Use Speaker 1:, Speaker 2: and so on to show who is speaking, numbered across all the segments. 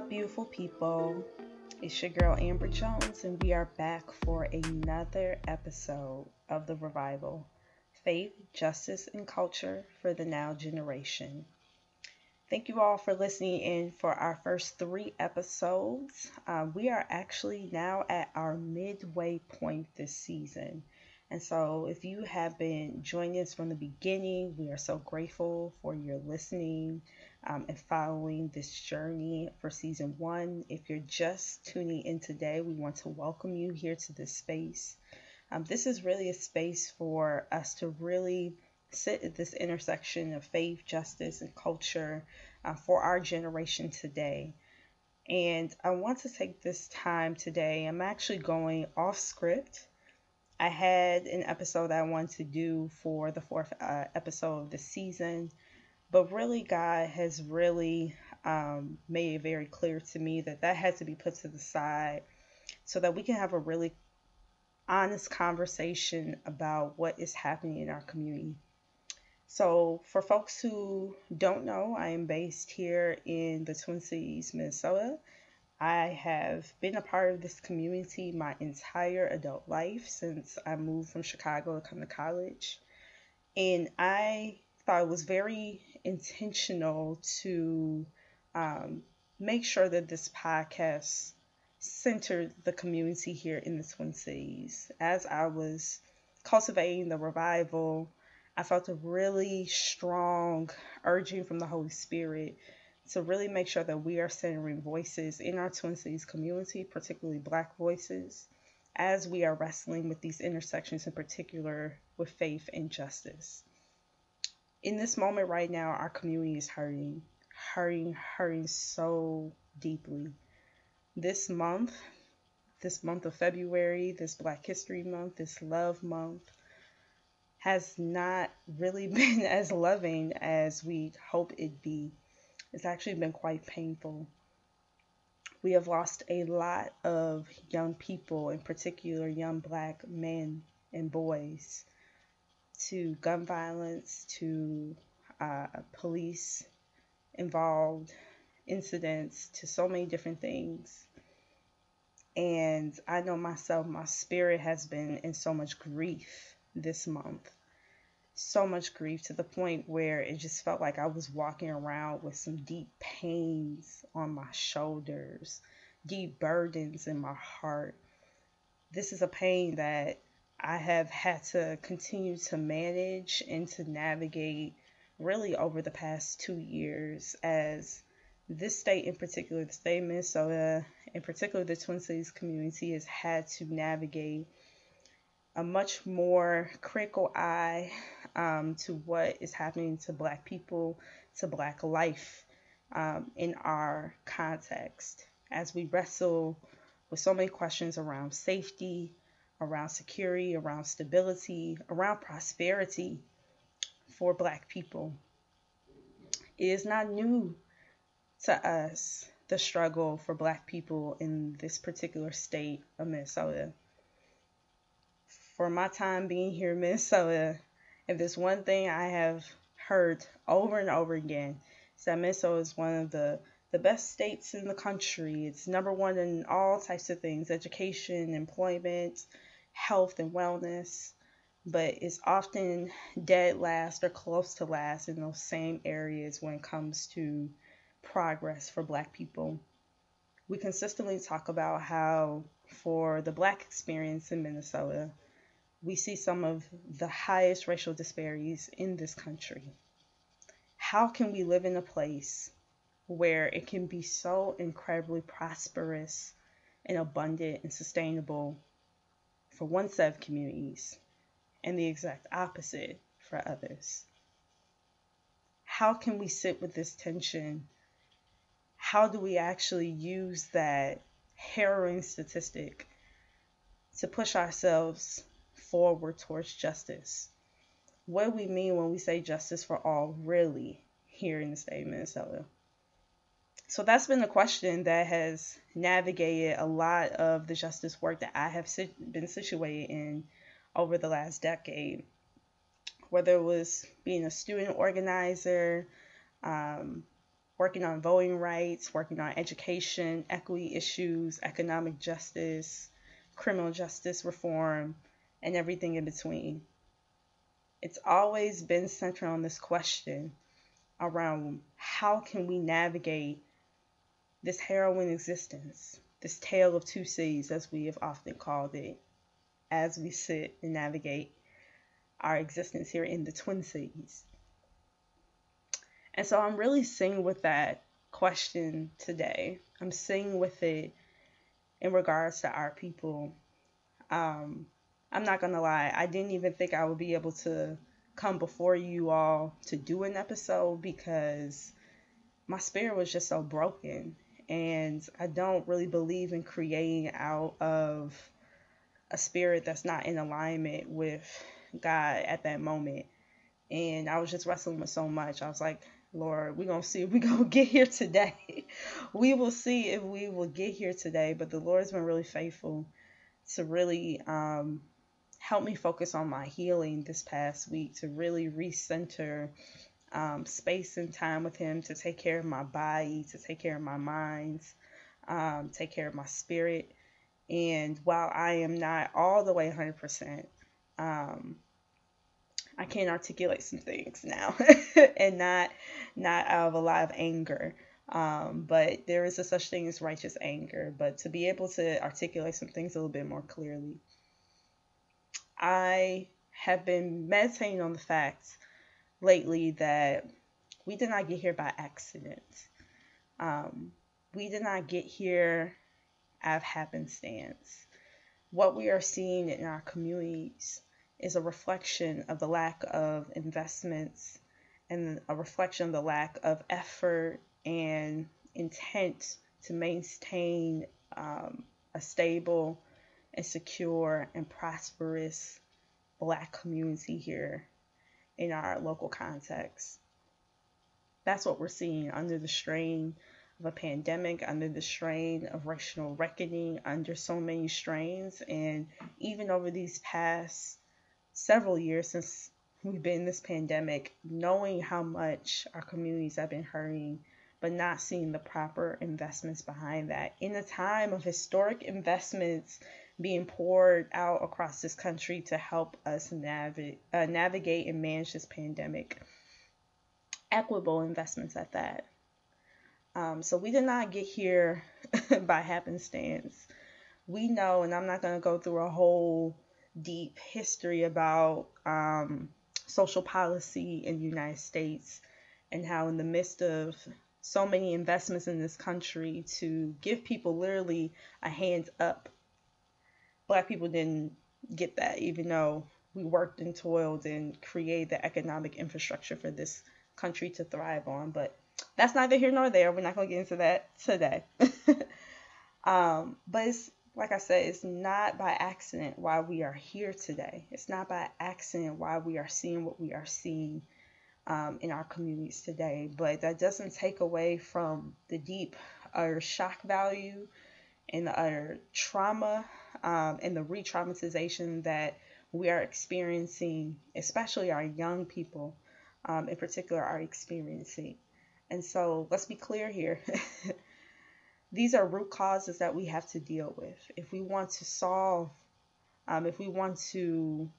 Speaker 1: Up, beautiful people? It's your girl Amber Jones, and we are back for another episode of The Revival Faith, Justice, and Culture for the Now Generation. Thank you all for listening in for our first three episodes. Uh, we are actually now at our midway point this season. And so, if you have been joining us from the beginning, we are so grateful for your listening um, and following this journey for season one. If you're just tuning in today, we want to welcome you here to this space. Um, this is really a space for us to really sit at this intersection of faith, justice, and culture uh, for our generation today. And I want to take this time today. I'm actually going off script. I had an episode I wanted to do for the fourth uh, episode of the season, but really, God has really um, made it very clear to me that that had to be put to the side so that we can have a really honest conversation about what is happening in our community. So, for folks who don't know, I am based here in the Twin Cities, Minnesota. I have been a part of this community my entire adult life since I moved from Chicago to come to college. And I thought it was very intentional to um, make sure that this podcast centered the community here in the Twin Cities. As I was cultivating the revival, I felt a really strong urging from the Holy Spirit to really make sure that we are centering voices in our Twin Cities community, particularly Black voices, as we are wrestling with these intersections, in particular with faith and justice. In this moment right now, our community is hurting, hurting, hurting so deeply. This month, this month of February, this Black History Month, this Love Month, has not really been as loving as we hope it'd be. It's actually been quite painful. We have lost a lot of young people, in particular young black men and boys, to gun violence, to uh, police involved incidents, to so many different things. And I know myself, my spirit has been in so much grief this month. So much grief to the point where it just felt like I was walking around with some deep pains on my shoulders, deep burdens in my heart. This is a pain that I have had to continue to manage and to navigate really over the past two years as this state in particular, the state of Minnesota, in particular the Twin Cities community, has had to navigate a much more critical eye um, to what is happening to Black people, to Black life um, in our context as we wrestle with so many questions around safety, around security, around stability, around prosperity for Black people. It is not new to us the struggle for Black people in this particular state of Minnesota for my time being here in Minnesota, if there's one thing I have heard over and over again, is that Minnesota is one of the the best states in the country. It's number one in all types of things education, employment, health, and wellness. But it's often dead last or close to last in those same areas when it comes to progress for Black people. We consistently talk about how, for the Black experience in Minnesota, we see some of the highest racial disparities in this country. How can we live in a place where it can be so incredibly prosperous and abundant and sustainable for one set of communities and the exact opposite for others? How can we sit with this tension? How do we actually use that harrowing statistic to push ourselves forward towards justice. What do we mean when we say justice for all, really, here in the state of Minnesota? So that's been a question that has navigated a lot of the justice work that I have been situated in over the last decade. Whether it was being a student organizer, um, working on voting rights, working on education, equity issues, economic justice, criminal justice reform, and everything in between. It's always been centered on this question around how can we navigate this harrowing existence, this tale of two seas, as we have often called it, as we sit and navigate our existence here in the Twin Cities. And so I'm really sitting with that question today. I'm sitting with it in regards to our people. Um, I'm not going to lie, I didn't even think I would be able to come before you all to do an episode because my spirit was just so broken. And I don't really believe in creating out of a spirit that's not in alignment with God at that moment. And I was just wrestling with so much. I was like, Lord, we're going to see if we're going to get here today. we will see if we will get here today. But the Lord's been really faithful to really um, help me focus on my healing this past week, to really recenter um, space and time with Him, to take care of my body, to take care of my mind, um, take care of my spirit. And while I am not all the way 100%, um, I can articulate some things now and not not out of a lot of anger. Um, but there is a such thing as righteous anger. But to be able to articulate some things a little bit more clearly, I have been meditating on the fact lately that we did not get here by accident. Um, we did not get here out of happenstance. What we are seeing in our communities is a reflection of the lack of investments and a reflection of the lack of effort and intent to maintain um, a stable and secure and prosperous black community here in our local context. That's what we're seeing under the strain of a pandemic, under the strain of racial reckoning, under so many strains. And even over these past several years since we've been in this pandemic, knowing how much our communities have been hurting, but not seeing the proper investments behind that. In a time of historic investments being poured out across this country to help us navigate, uh, navigate and manage this pandemic, equitable investments at that. Um, so we did not get here by happenstance. We know, and I'm not going to go through a whole deep history about um, social policy in the United States and how, in the midst of so many investments in this country to give people literally a hand up, black people didn't get that, even though we worked and toiled and created the economic infrastructure for this country to thrive on. But that's neither here nor there. We're not going to get into that today. um, but it's like I said, it's not by accident why we are here today. It's not by accident why we are seeing what we are seeing um, in our communities today. But that doesn't take away from the deep utter shock value and the utter trauma um, and the re traumatization that we are experiencing, especially our young people um, in particular, are experiencing. And so let's be clear here. these are root causes that we have to deal with. If we want to solve, um, if we want to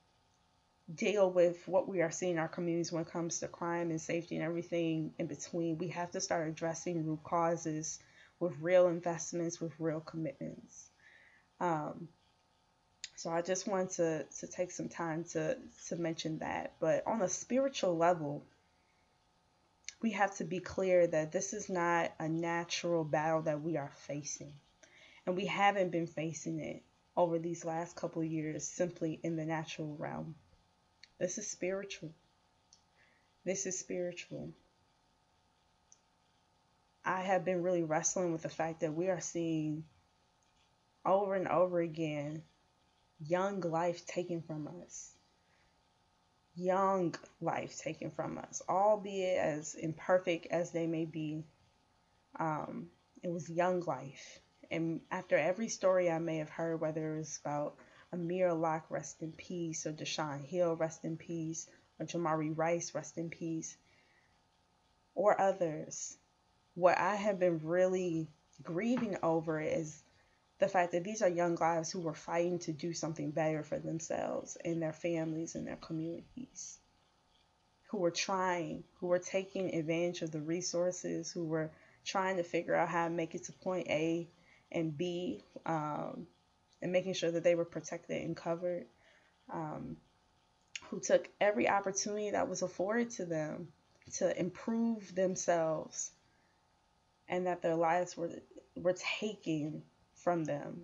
Speaker 1: deal with what we are seeing in our communities when it comes to crime and safety and everything in between, we have to start addressing root causes with real investments, with real commitments. Um, so I just want to, to take some time to, to mention that. But on a spiritual level, we have to be clear that this is not a natural battle that we are facing. And we haven't been facing it over these last couple years simply in the natural realm. This is spiritual. This is spiritual. I have been really wrestling with the fact that we are seeing over and over again young life taken from us young life taken from us, albeit as imperfect as they may be. Um, it was young life. And after every story I may have heard, whether it was about Amir Locke, rest in peace, or Deshaun Hill, rest in peace, or Jamari Rice, rest in peace, or others, what I have been really grieving over is the fact that these are young lives who were fighting to do something better for themselves and their families and their communities, who were trying, who were taking advantage of the resources, who were trying to figure out how to make it to point A and B, um, and making sure that they were protected and covered, um, who took every opportunity that was afforded to them to improve themselves and that their lives were were taken from them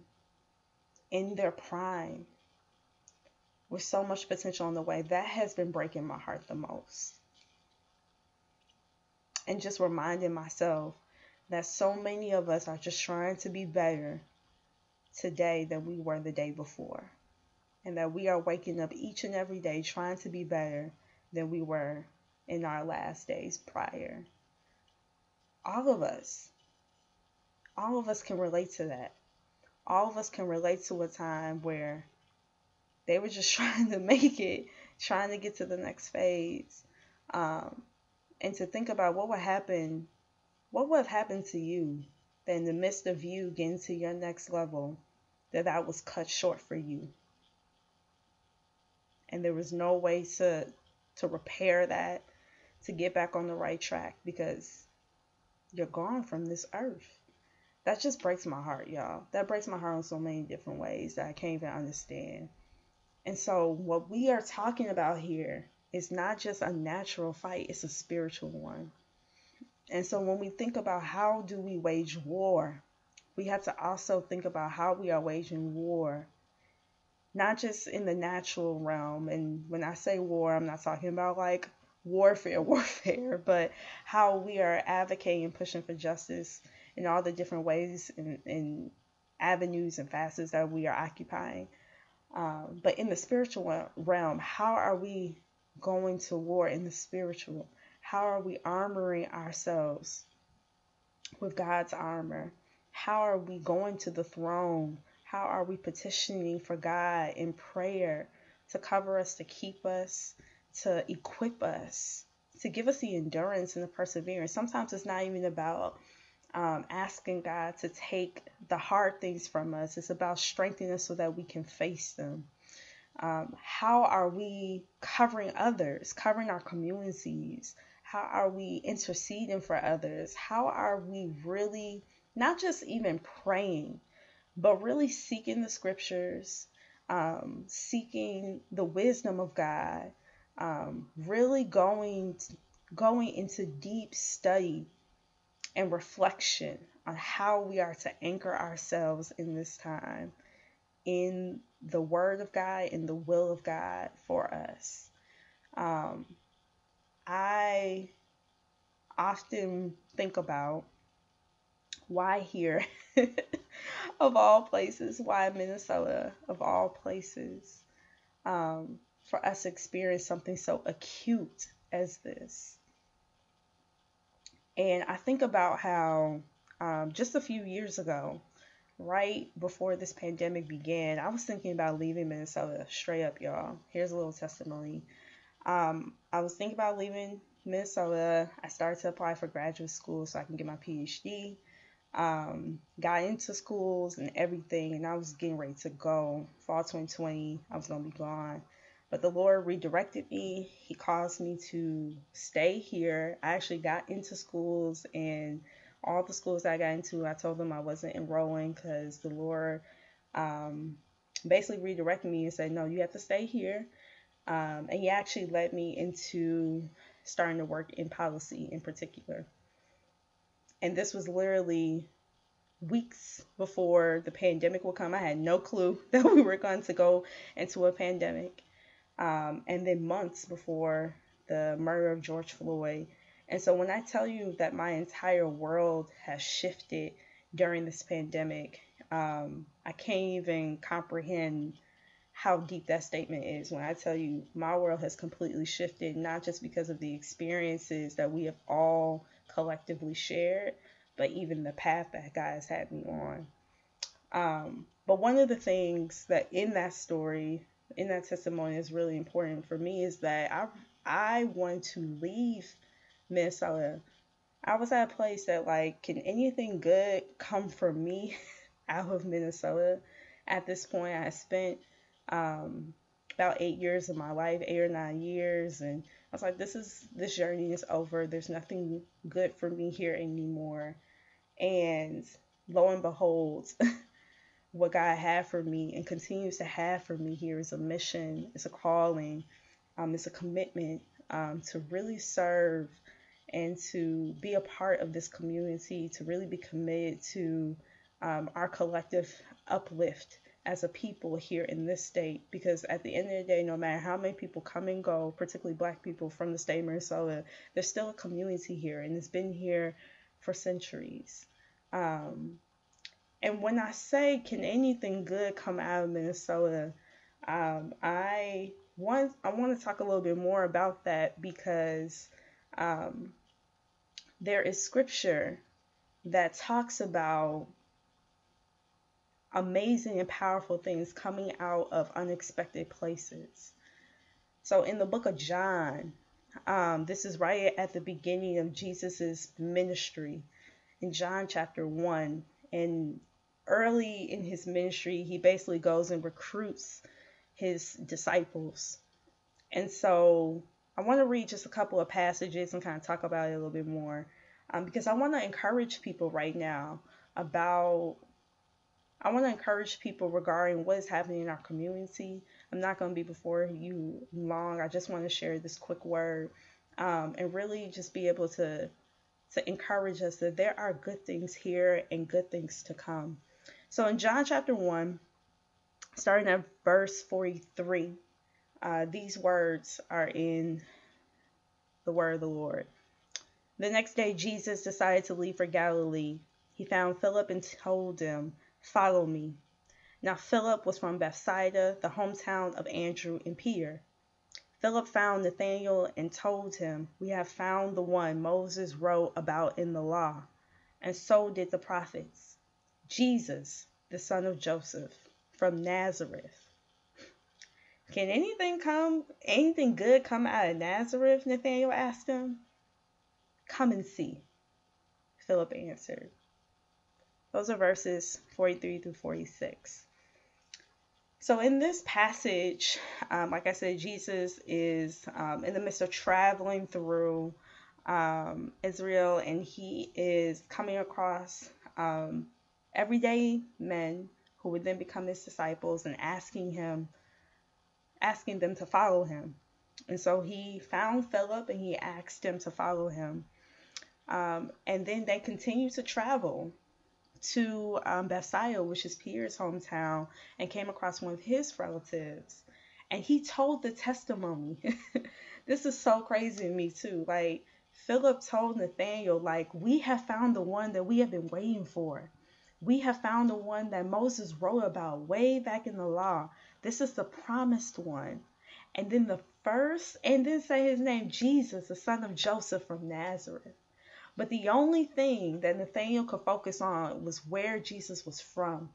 Speaker 1: in their prime with so much potential on the way. That has been breaking my heart the most. And just reminding myself that so many of us are just trying to be better today than we were the day before. And that we are waking up each and every day trying to be better than we were in our last days prior. All of us, all of us can relate to that. All of us can relate to a time where they were just trying to make it, trying to get to the next phase. Um, and to think about what would happen, what would have happened to you that in the midst of you getting to your next level, that that was cut short for you. And there was no way to to repair that to get back on the right track because you're gone from this earth. That just breaks my heart, y'all. That breaks my heart in so many different ways that I can't even understand. And so, what we are talking about here is not just a natural fight, it's a spiritual one. And so, when we think about how do we wage war, we have to also think about how we are waging war, not just in the natural realm. And when I say war, I'm not talking about like warfare, warfare, but how we are advocating, and pushing for justice in all the different ways and, and avenues and facets that we are occupying. Um, but in the spiritual realm, how are we going to war in the spiritual? How are we armoring ourselves with God's armor? How are we going to the throne? How are we petitioning for God in prayer to cover us, to keep us, to equip us, to give us the endurance and the perseverance. Sometimes it's not even about um, asking God to take the hard things from us, it's about strengthening us so that we can face them. Um, how are we covering others, covering our communities? How are we interceding for others? How are we really not just even praying, but really seeking the scriptures, um, seeking the wisdom of God, um, really going going into deep study and reflection on how we are to anchor ourselves in this time in the word of God in the will of God for us. Um, I often think about why here, of all places, why Minnesota, of all places. Um, for us to experience something so acute as this. And I think about how um, just a few years ago, right before this pandemic began, I was thinking about leaving Minnesota straight up, y'all. Here's a little testimony. Um, I was thinking about leaving Minnesota. I started to apply for graduate school so I can get my PhD. Um, got into schools and everything, and I was getting ready to go. Fall 2020, I was gonna be gone. But the Lord redirected me. He caused me to stay here. I actually got into schools, and all the schools that I got into, I told them I wasn't enrolling because the Lord um, basically redirected me and said, No, you have to stay here. Um, and He actually led me into starting to work in policy in particular. And this was literally weeks before the pandemic would come. I had no clue that we were going to go into a pandemic um, and then months before the murder of George Floyd. And so when I tell you that my entire world has shifted during this pandemic, um, I can't even comprehend how deep that statement is when I tell you my world has completely shifted, not just because of the experiences that we have all collectively shared, but even the path that God has had me on. Um, but one of the things that in that story in that testimony is really important for me is that I I want to leave Minnesota I was at a place that like, can anything good come from me out of Minnesota? At this point, I spent um, about eight years of my life, eight or nine years, and I was like, this is this journey is over. There's nothing good for me here anymore. And lo and behold, what God had for me and continues to have for me here is a mission, it's a calling, um, it's a commitment um, to really serve and to be a part of this community, to really be committed to um, our collective uplift as a people here in this state. Because at the end of the day, no matter how many people come and go, particularly black people from the state of Minnesota, there's still a community here and it's been here for centuries. Um, and when I say, can anything good come out of Minnesota? Um, I want I want to talk a little bit more about that because um, there is scripture that talks about amazing and powerful things coming out of unexpected places. So in the book of John, um, this is right at the beginning of Jesus's ministry in John chapter 1. And early in his ministry, he basically goes and recruits his disciples. And so I want to read just a couple of passages and kind of talk about it a little bit more um, because I want to encourage people right now about. I want to encourage people regarding what is happening in our community. I'm not going to be before you long. I just want to share this quick word um, and really just be able to to encourage us that there are good things here and good things to come. So in John chapter 1, starting at verse 43, uh, these words are in the word of the Lord. The next day, Jesus decided to leave for Galilee. He found Philip and told him, Follow me. Now, Philip was from Bethsaida, the hometown of Andrew and Peter. Philip found Nathanael and told him, We have found the one Moses wrote about in the law, and so did the prophets Jesus, the son of Joseph, from Nazareth. Can anything come, anything good come out of Nazareth? Nathanael asked him. Come and see, Philip answered. Those are verses 43 through 46. So, in this passage, um, like I said, Jesus is um, in the midst of traveling through um, Israel and he is coming across um, everyday men who would then become his disciples and asking him, asking them to follow him. And so he found Philip and he asked him to follow him. Um, and then they continued to travel to um, Bethsaida, which is Peter's hometown, and came across one of his relatives. And he told the testimony. this is so crazy to me, too. Like, Philip told Nathaniel, like, we have found the one that we have been waiting for. We have found the one that Moses wrote about way back in the law. This is the promised one. And then the first, and then say his name, Jesus, the son of Joseph from Nazareth. But the only thing that Nathaniel could focus on was where Jesus was from.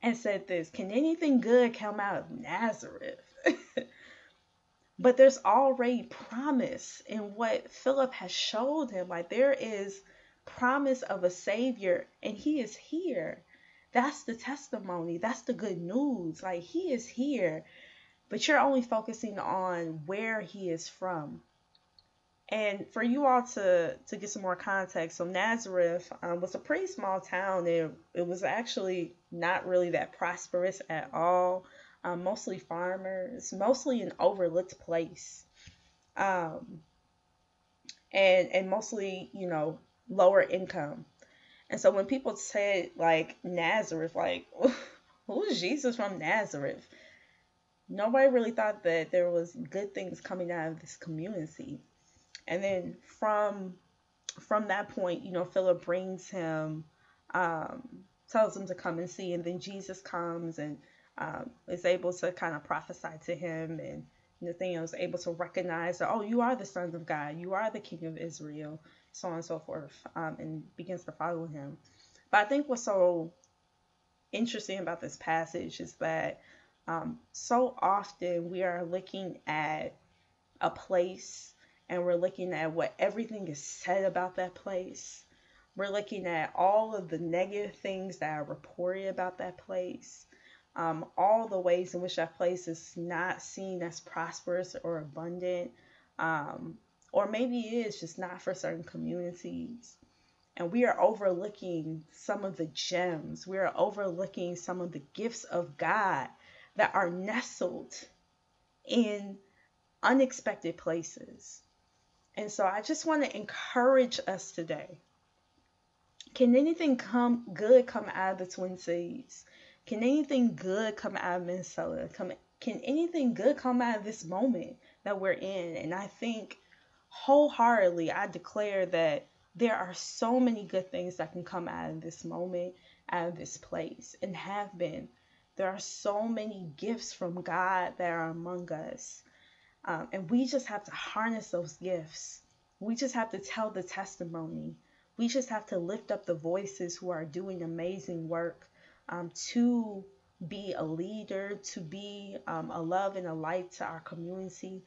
Speaker 1: And said this Can anything good come out of Nazareth? but there's already promise in what Philip has showed him. Like there is promise of a Savior, and He is here. That's the testimony. That's the good news. Like He is here, but you're only focusing on where He is from. And for you all to to get some more context, so Nazareth um, was a pretty small town. It it was actually not really that prosperous at all. Um, mostly farmers, mostly an overlooked place, um, and and mostly you know lower income. And so when people said like Nazareth, like who's Jesus from Nazareth? Nobody really thought that there was good things coming out of this community. And then from from that point, you know, Philip brings him, um, tells him to come and see, and then Jesus comes and um, is able to kind of prophesy to him, and Nathaniel is able to recognize that, oh, you are the Son of God, you are the King of Israel, so on and so forth, um, and begins to follow him. But I think what's so interesting about this passage is that um, so often we are looking at a place and we're looking at what everything is said about that place. We're looking at all of the negative things that are reported about that place, um, all the ways in which that place is not seen as prosperous or abundant, um, or maybe it is just not for certain communities. And we are overlooking some of the gems, we are overlooking some of the gifts of God that are nestled in unexpected places. And so I just want to encourage us today. Can anything come good come out of the Twin Cities? Can anything good come out of Minnesota? Come, can anything good come out of this moment that we're in? And I think wholeheartedly, I declare that there are so many good things that can come out of this moment, out of this place, and have been. There are so many gifts from God that are among us. Um, and we just have to harness those gifts. We just have to tell the testimony. We just have to lift up the voices who are doing amazing work um, to be a leader, to be um, a love and a light to our community.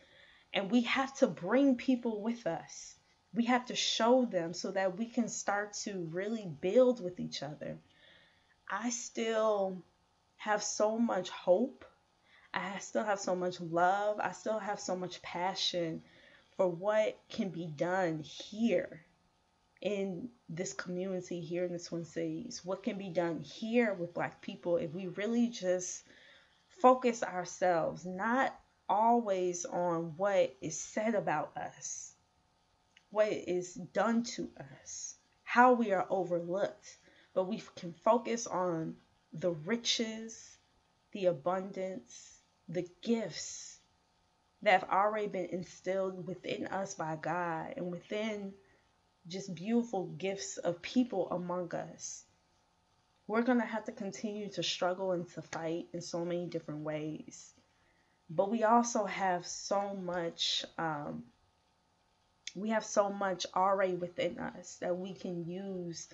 Speaker 1: And we have to bring people with us. We have to show them so that we can start to really build with each other. I still have so much hope. I still have so much love. I still have so much passion for what can be done here in this community here in the Twin Cities? What can be done here with Black people if we really just focus ourselves, not always on what is said about us, what is done to us, how we are overlooked, but we can focus on the riches, the abundance, the gifts that have already been instilled within us by God and within just beautiful gifts of people among us. We're going to have to continue to struggle and to fight in so many different ways. But we also have so much, um, we have so much already within us that we can use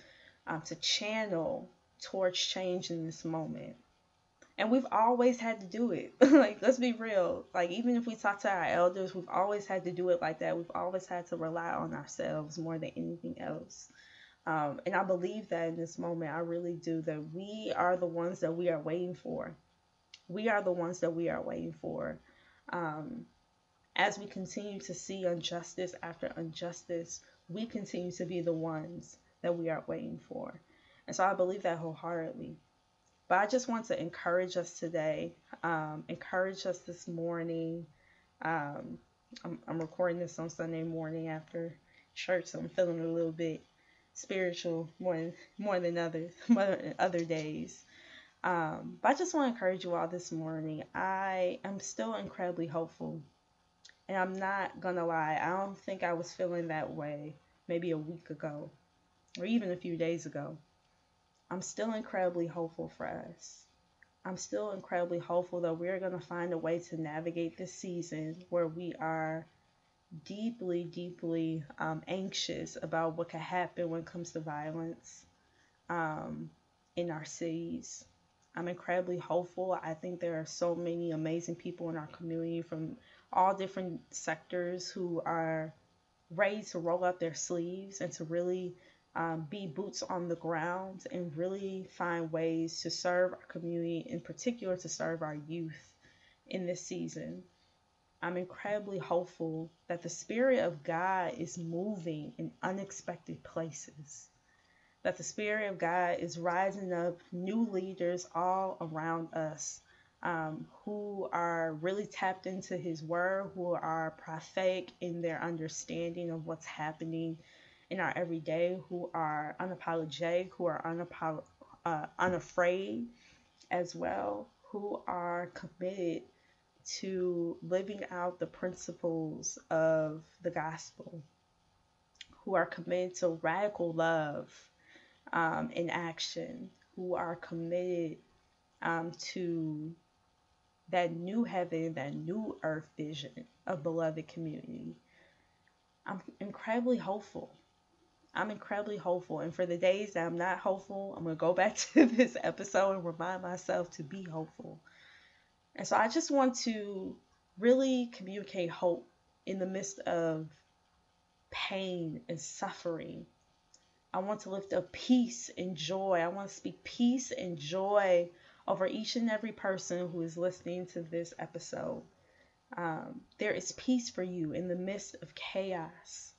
Speaker 1: um, to channel towards change in this moment. And we've always had to do it. Like let's be real. Like even if we talk to our elders we've always had to do it like that. We've always had to rely on ourselves more than anything else. Um, and i believe that in this moment. I really do that we are the ones that we are waiting for we are the ones that we are waiting for um, as we continue to see injustice after injustice we continue to be the ones that we are waiting for and so i believe that wholeheartedly but I just want to encourage us today, um, encourage us this morning. Um, I'm, I'm, recording this on Sunday morning after church, so I'm feeling a little bit spiritual more more than others, more than other days. Um, but I just want to encourage you all this morning. I am still incredibly hopeful. And I'm not going to lie, I don't think I was feeling that way maybe a week ago or even a few days ago. I'm still incredibly hopeful for us. I'm still incredibly hopeful that we're going to find a way to navigate this season where we are deeply, deeply um, anxious about what could happen when it comes to violence um, in our cities. I'm incredibly hopeful. I think there are so many amazing people in our community from all different sectors who are ready to roll up their sleeves and to really um, be boots on the ground and really find ways to serve our community, in particular to serve our youth in this season. I'm incredibly hopeful that the Spirit of God is moving in unexpected places, that the Spirit of God is rising up new leaders all around us um, who are really tapped into His Word, who are prophetic in their understanding of what's happening in our everyday who are unapologetic, who are unapolo- uh, unafraid as well, who are committed to living out the principles of the gospel, who are committed to radical love um, in action, who are committed um, to that new heaven, that new earth vision of beloved community. I'm incredibly hopeful I'm incredibly hopeful. And for the days that I'm not hopeful, I'm going to go back to this episode and remind myself to be hopeful. And so I just want to really communicate hope in the midst of pain and suffering. I want to lift up peace and joy. I want to speak peace and joy over each and every person who is listening to this episode. Um, there is peace for you in the midst of chaos.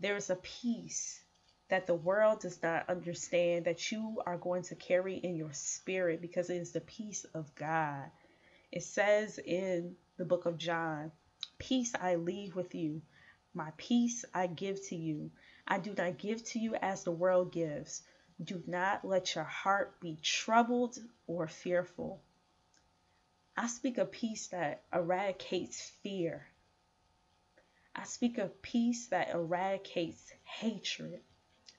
Speaker 1: There is a peace that the world does not understand that you are going to carry in your spirit because it is the peace of God. It says in the book of John, Peace I leave with you, my peace I give to you. I do not give to you as the world gives. Do not let your heart be troubled or fearful. I speak of peace that eradicates fear. I speak of peace that eradicates hatred.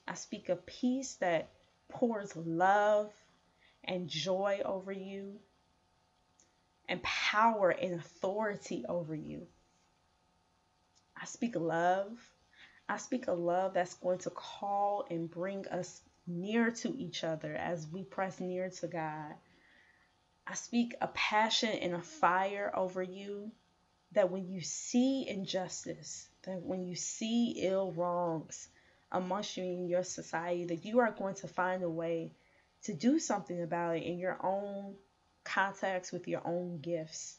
Speaker 1: I speak of peace that pours love and joy over you, and power and authority over you. I speak love. I speak a love that's going to call and bring us near to each other as we press near to God. I speak a passion and a fire over you that when you see injustice, that when you see ill wrongs, amongst you in your society that you are going to find a way to do something about it in your own context with your own gifts.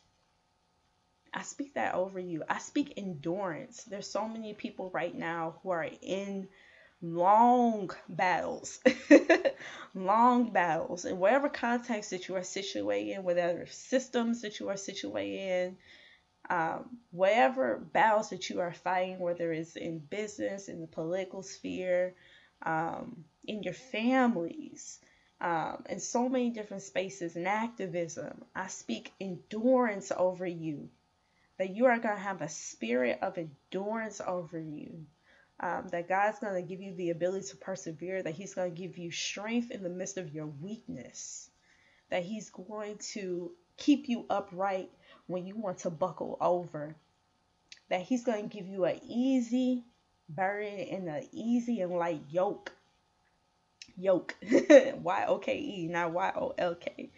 Speaker 1: I speak that over you. I speak endurance. There's so many people right now who are in long battles, long battles, in whatever context that you are situated in, whatever systems that you are situated in, um, whatever battles that you are fighting, whether it's in business, in the political sphere, um, in your families, um, in so many different spaces, in activism, I speak endurance over you. That you are going to have a spirit of endurance over you. Um, that God's going to give you the ability to persevere, that He's going to give you strength in the midst of your weakness, that He's going to keep you upright when you want to buckle over. That He's going to give you an easy burden and an easy and light yoke. Yoke. Y O K E, not Y O L K.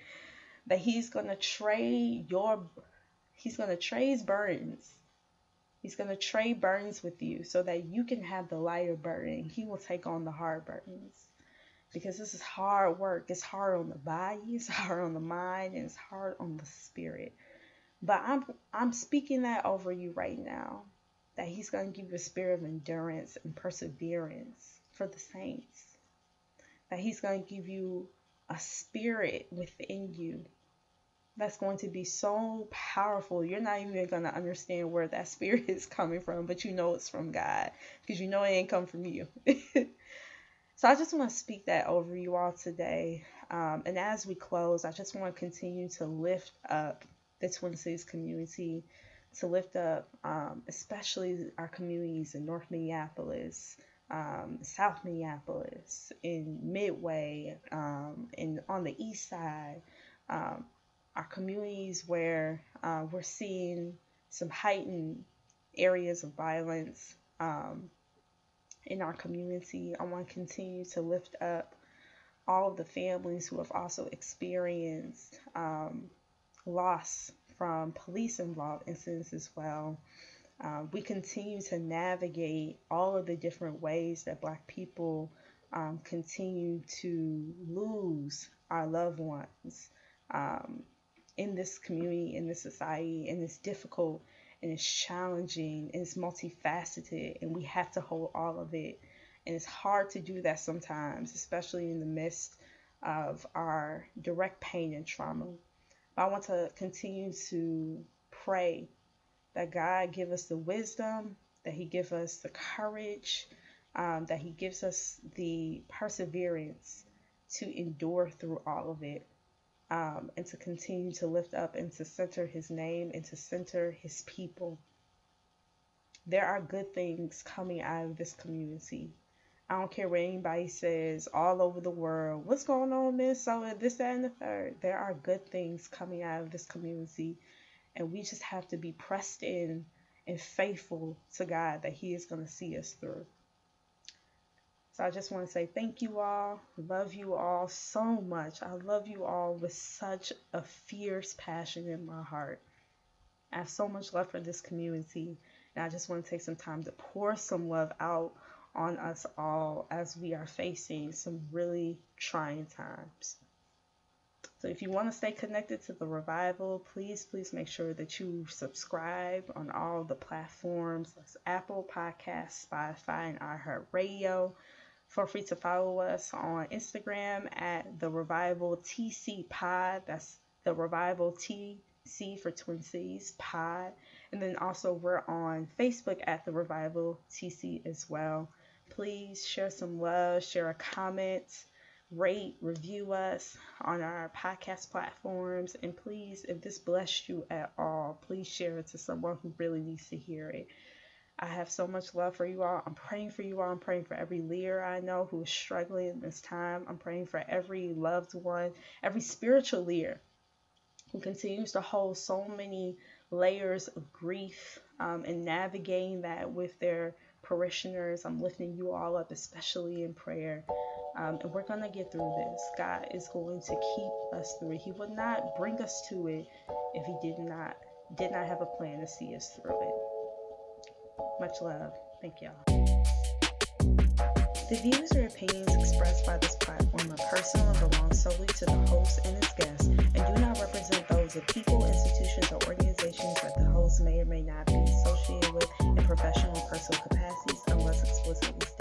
Speaker 1: That He's going to trade your, He's going to trade burdens. He's going to trade burdens with you so that you can have the lighter burden. He will take on the hard burdens because this is hard work. It's hard on the body, it's hard on the mind, and it's hard on the spirit. But I'm I'm speaking that over you right now. That he's going to give you a spirit of endurance and perseverance for the saints. That he's going to give you a spirit within you that's going to be so powerful. You're not even going to understand where that spirit is coming from, but you know it's from God because you know it ain't come from you. so I just want to speak that over you all today. Um, and as we close, I just want to continue to lift up the Twin Cities community, to lift up um, especially our communities in North Minneapolis, um, South Minneapolis, in Midway, um, and on the East Side, um, our communities where uh, we're seeing some heightened areas of violence um, in our community. I want to continue to lift up all of the families who have also experienced um, loss from police involved incidents as well. Uh, we continue to navigate all of the different ways that Black people um, continue to lose our loved ones um, in this community, in this society, and it's difficult and it's challenging and it's multifaceted, and we have to hold all of it. And it's hard to do that sometimes, especially in the midst of our direct pain and trauma. But I want to continue to pray that God give us the wisdom, that He give us the courage, um, that He gives us the perseverance to endure through all of it, um, and to continue to lift up and to center His name and to center His people. There are good things coming out of this community. I don't care what anybody says all over the world. What's going on, Minnesota? This, that, and the third. There are good things coming out of this community, and we just have to be pressed in and faithful to God that He is going to see us through. So I just want to say thank you all. Love you all so much. I love you all with such a fierce passion in my heart. I have so much love for this community And I just want to take some time to pour some love out on us all as we are facing some really trying times. So if you want to stay connected to the revival, please, please make sure that you subscribe on all the platforms. Apple Podcasts, Spotify, and iHeartRadio. Feel free to follow us on Instagram at the Revival TC Pod. That's the Revival TC for Twin Cities Pod. And then also we're on Facebook at the Revival TC as well. Please share some love, share a comment rate, review us on our podcast platforms, and please, if this blessed you at all, please share it to someone who really needs to hear it. I have so much love for you all. I'm praying for you all. I'm praying for every leader I know who is struggling in this time. I'm praying for every loved one, every spiritual leader who continues to hold so many layers of grief um, and navigating that with their parishioners. I'm lifting you all up, especially in prayer. Um, and we're going to get through this. God is going to keep us through it. He would not bring us to it if he did not did not have a plan to see us through it. Much love. Thank y'all. The views or opinions expressed by this platform are personal and belong solely to the host and its guests and do not represent those of people, institutions, or organizations that the host may or may not be associated with in professional or personal capacities unless explicitly